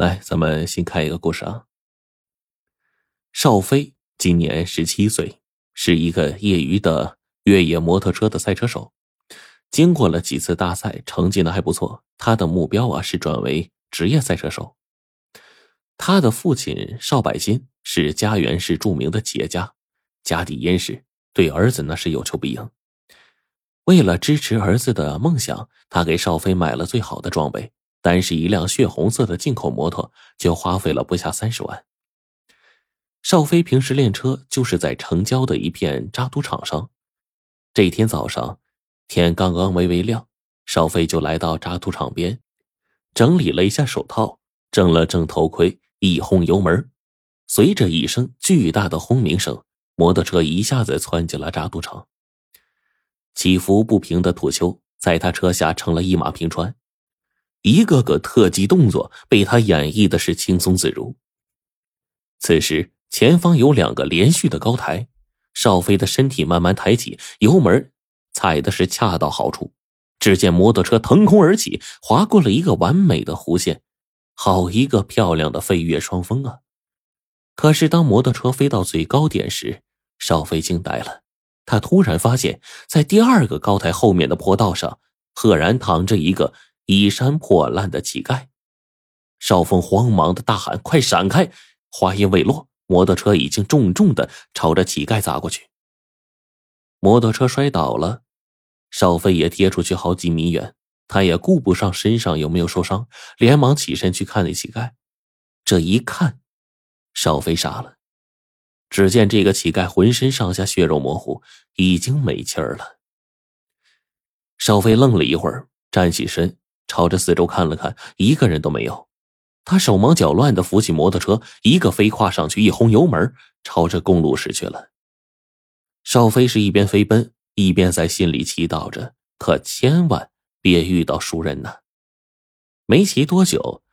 来，咱们先看一个故事啊。邵飞今年十七岁，是一个业余的越野摩托车的赛车手。经过了几次大赛，成绩呢还不错。他的目标啊是转为职业赛车手。他的父亲邵百金是家园市著名的企业家，家底殷实，对儿子呢是有求必应。为了支持儿子的梦想，他给邵飞买了最好的装备，单是一辆血红色的进口摩托就花费了不下三十万。邵飞平时练车就是在城郊的一片渣土场上。这天早上。天刚刚微微亮，邵飞就来到渣土场边，整理了一下手套，正了正头盔，一轰油门，随着一声巨大的轰鸣声，摩托车一下子窜进了渣土场。起伏不平的土丘在他车下成了一马平川，一个个特技动作被他演绎的是轻松自如。此时前方有两个连续的高台，邵飞的身体慢慢抬起，油门。踩的是恰到好处，只见摩托车腾空而起，划过了一个完美的弧线，好一个漂亮的飞跃双峰啊！可是当摩托车飞到最高点时，邵飞惊呆了，他突然发现，在第二个高台后面的坡道上，赫然躺着一个衣衫破烂的乞丐。邵峰慌忙的大喊：“快闪开！”话音未落，摩托车已经重重的朝着乞丐砸过去。摩托车摔倒了，邵飞也跌出去好几米远。他也顾不上身上有没有受伤，连忙起身去看那乞丐。这一看，邵飞傻了。只见这个乞丐浑身上下血肉模糊，已经没气儿了。邵飞愣了一会儿，站起身，朝着四周看了看，一个人都没有。他手忙脚乱的扶起摩托车，一个飞跨上去，一轰油门，朝着公路驶去了。邵飞是一边飞奔，一边在心里祈祷着：可千万别遇到熟人呢。没骑多久，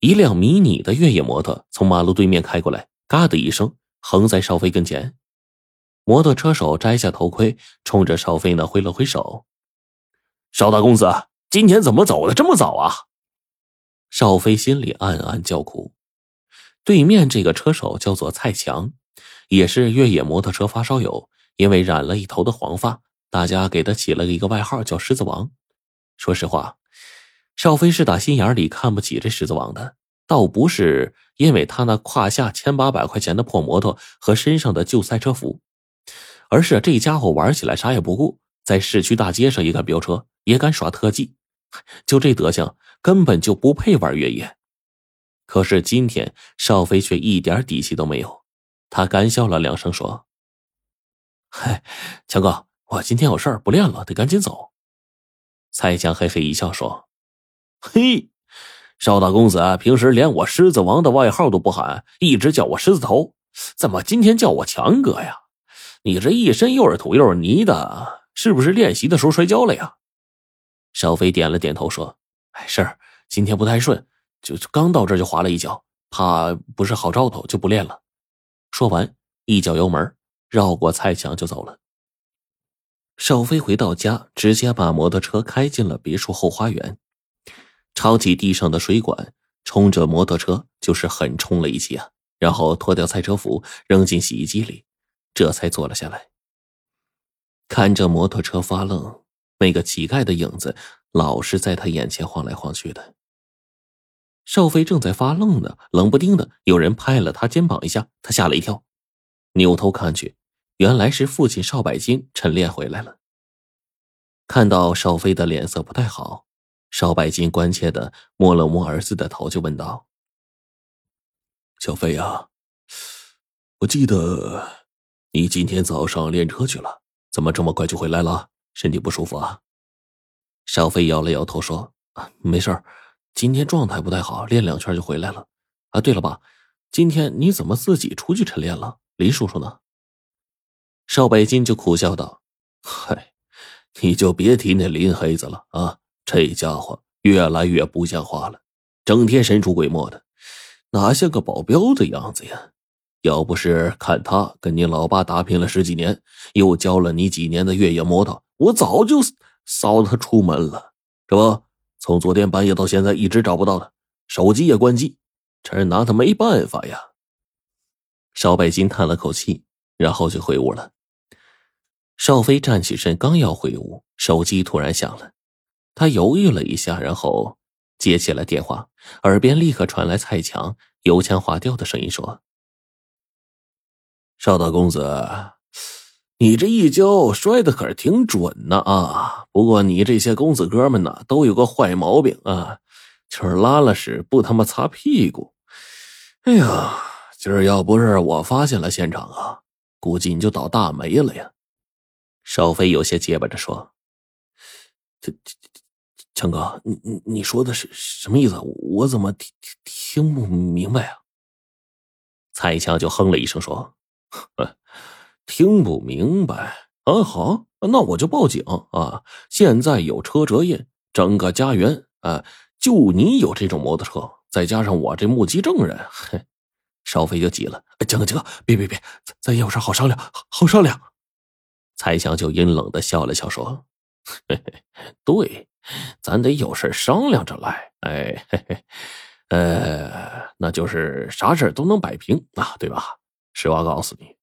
一辆迷你的越野摩托从马路对面开过来，嘎的一声横在邵飞跟前。摩托车手摘下头盔，冲着邵飞呢挥了挥手：“邵大公子，今天怎么走的这么早啊？”邵飞心里暗暗叫苦。对面这个车手叫做蔡强，也是越野摩托车发烧友。因为染了一头的黄发，大家给他起了一个外号叫“狮子王”。说实话，邵飞是打心眼里看不起这狮子王的，倒不是因为他那胯下千八百块钱的破摩托和身上的旧赛车服，而是这家伙玩起来啥也不顾，在市区大街上也敢飙车，也敢耍特技，就这德行，根本就不配玩越野。可是今天，邵飞却一点底气都没有，他干笑了两声说。嗨，强哥，我今天有事儿不练了，得赶紧走。蔡强嘿嘿一笑说：“嘿，邵大公子平时连我狮子王的外号都不喊，一直叫我狮子头，怎么今天叫我强哥呀？你这一身又是土又是泥的，是不是练习的时候摔跤了呀？”邵飞点了点头说：“哎，是，今天不太顺，就刚到这就滑了一跤，怕不是好兆头，就不练了。”说完，一脚油门。绕过蔡强就走了。邵飞回到家，直接把摩托车开进了别墅后花园，抄起地上的水管，冲着摩托车就是狠冲了一气啊！然后脱掉赛车服，扔进洗衣机里，这才坐了下来。看着摩托车发愣，那个乞丐的影子老是在他眼前晃来晃去的。邵飞正在发愣呢，冷不丁的有人拍了他肩膀一下，他吓了一跳，扭头看去。原来是父亲邵百金晨练回来了。看到邵飞的脸色不太好，邵百金关切的摸了摸儿子的头，就问道：“小飞呀，我记得你今天早上练车去了，怎么这么快就回来了？身体不舒服啊？”邵飞摇了摇头说：“啊，没事儿，今天状态不太好，练两圈就回来了。啊，对了爸，今天你怎么自己出去晨练了？林叔叔呢？”邵百金就苦笑道：“嗨，你就别提那林黑子了啊！这家伙越来越不像话了，整天神出鬼没的，哪像个保镖的样子呀？要不是看他跟你老爸打拼了十几年，又教了你几年的越野摩托，我早就扫他出门了。这不，从昨天半夜到现在一直找不到他，手机也关机，这是拿他没办法呀。邵百金叹了口气，然后就回屋了。邵飞站起身，刚要回屋，手机突然响了。他犹豫了一下，然后接起了电话，耳边立刻传来蔡强油腔滑调的声音说：“邵大公子，你这一跤摔的可是挺准呢啊！不过你这些公子哥们呢，都有个坏毛病啊，就是拉了屎不他妈擦屁股。哎呀，今儿要不是我发现了现场啊，估计你就倒大霉了呀！”邵飞有些结巴着说：“这。”强哥，你你你说的是什么意思？我怎么听听不明白啊？蔡强就哼了一声说：“ 听不明白啊？好，那我就报警啊！现在有车辙印，整个家园啊，就你有这种摩托车，再加上我这目击证人，嘿，少飞就急了。强哥，江哥，别别别，咱咱有事好商量，好商量。”蔡强就阴冷的笑了笑说：“嘿嘿，对。”咱得有事商量着来，哎，嘿嘿，呃，那就是啥事都能摆平啊，对吧？实话告诉你，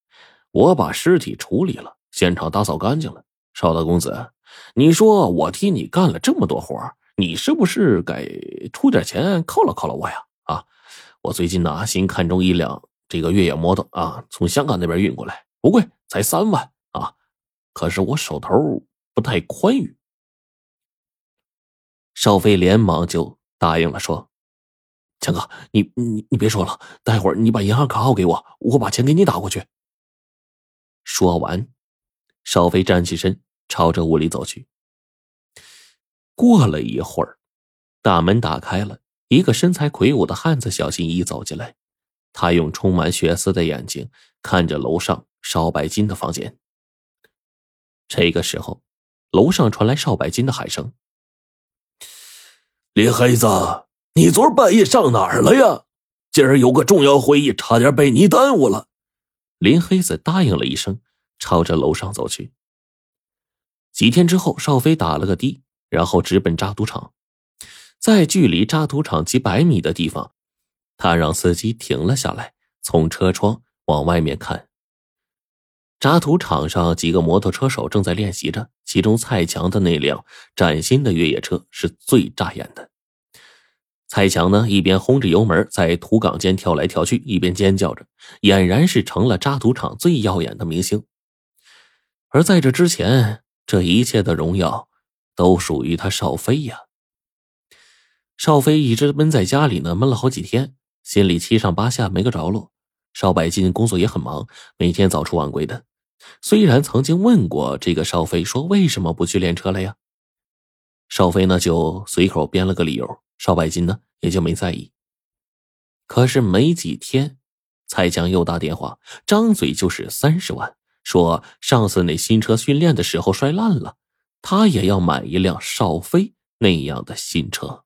我把尸体处理了，现场打扫干净了。邵大公子，你说我替你干了这么多活你是不是该出点钱犒劳犒劳我呀？啊，我最近呢新看中一辆这个越野摩托啊，从香港那边运过来，不贵，才三万啊，可是我手头不太宽裕。邵飞连忙就答应了，说：“强哥，你你你别说了，待会儿你把银行卡号给我，我把钱给你打过去。”说完，邵飞站起身，朝着屋里走去。过了一会儿，大门打开了，一个身材魁梧的汉子小心翼翼走进来，他用充满血丝的眼睛看着楼上邵白金的房间。这个时候，楼上传来邵白金的喊声。林黑子，你昨儿半夜上哪儿了呀？今儿有个重要会议，差点被你耽误了。林黑子答应了一声，朝着楼上走去。几天之后，邵飞打了个的，然后直奔渣土场。在距离渣土场几百米的地方，他让司机停了下来，从车窗往外面看。渣土场上几个摩托车手正在练习着，其中蔡强的那辆崭新的越野车是最扎眼的。蔡强呢，一边轰着油门在土岗间跳来跳去，一边尖叫着，俨然是成了渣土场最耀眼的明星。而在这之前，这一切的荣耀都属于他邵飞呀。邵飞一直闷在家里呢，闷了好几天，心里七上八下，没个着落。邵百金工作也很忙，每天早出晚归的。虽然曾经问过这个邵飞，说为什么不去练车了呀？邵飞呢就随口编了个理由，邵百金呢也就没在意。可是没几天，蔡强又打电话，张嘴就是三十万，说上次那新车训练的时候摔烂了，他也要买一辆邵飞那样的新车。